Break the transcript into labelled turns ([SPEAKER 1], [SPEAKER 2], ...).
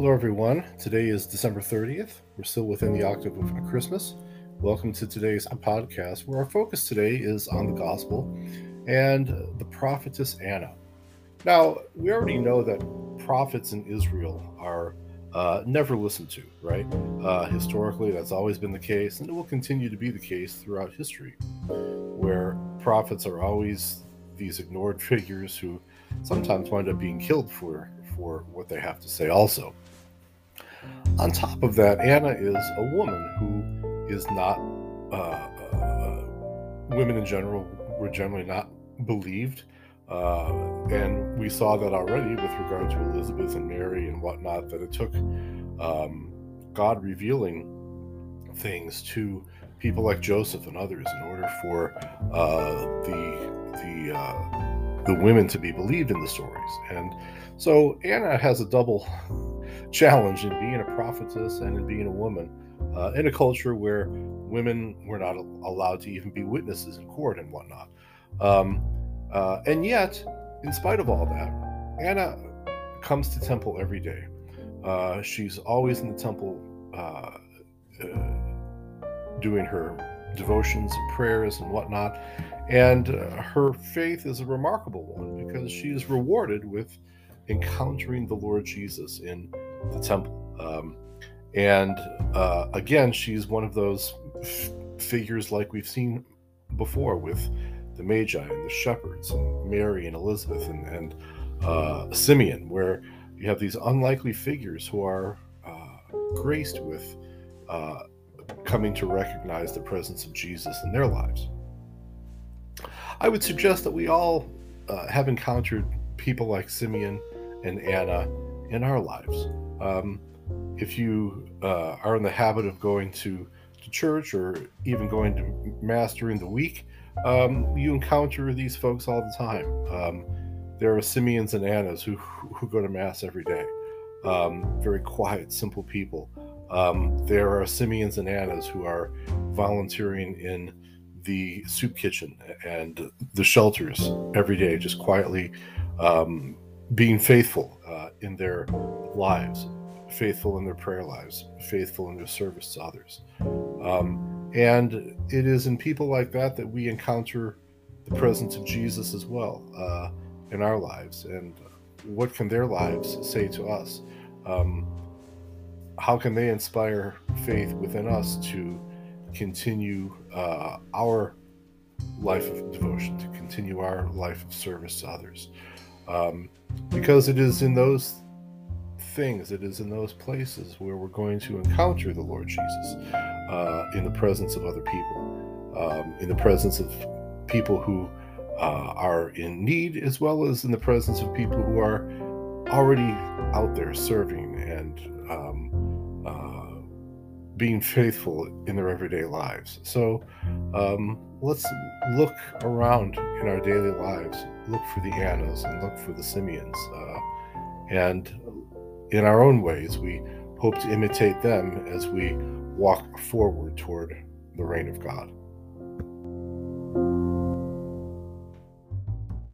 [SPEAKER 1] Hello, everyone. Today is December 30th. We're still within the octave of Christmas. Welcome to today's podcast, where our focus today is on the gospel and the prophetess Anna. Now, we already know that prophets in Israel are uh, never listened to, right? Uh, historically, that's always been the case, and it will continue to be the case throughout history, where prophets are always these ignored figures who sometimes wind up being killed for for what they have to say also. On top of that, Anna is a woman who is not, uh, uh, women in general were generally not believed. Uh, and we saw that already with regard to Elizabeth and Mary and whatnot, that it took um, God revealing things to people like Joseph and others in order for uh, the the uh, the women to be believed in the stories. And so Anna has a double challenge in being a prophetess and in being a woman uh, in a culture where women were not allowed to even be witnesses in court and whatnot. Um, uh, and yet, in spite of all that, Anna comes to temple every day. Uh, she's always in the temple uh, uh, doing her devotions and prayers and whatnot. And uh, her faith is a remarkable one because she is rewarded with encountering the Lord Jesus in the temple. Um, and uh, again, she's one of those f- figures like we've seen before with the Magi and the shepherds and Mary and Elizabeth and, and uh, Simeon, where you have these unlikely figures who are uh, graced with uh, coming to recognize the presence of Jesus in their lives. I would suggest that we all uh, have encountered people like Simeon and Anna in our lives. Um, if you uh, are in the habit of going to, to church or even going to mass during the week, um, you encounter these folks all the time. Um, there are Simeons and Annas who, who go to mass every day. Um, very quiet, simple people. Um, there are Simeons and Annas who are volunteering in the soup kitchen and the shelters every day, just quietly um, being faithful uh, in their lives, faithful in their prayer lives, faithful in their service to others. Um, and it is in people like that that we encounter the presence of Jesus as well uh, in our lives. And what can their lives say to us? Um, how can they inspire faith within us to continue uh, our life of devotion, to continue our life of service to others? Um, because it is in those things, it is in those places where we're going to encounter the Lord Jesus uh, in the presence of other people, um, in the presence of people who uh, are in need, as well as in the presence of people who are already out there serving and um, uh, being faithful in their everyday lives. So um, let's look around in our daily lives, look for the Annas and look for the Simeons. Uh, and in our own ways, we hope to imitate them as we walk forward toward the reign of God.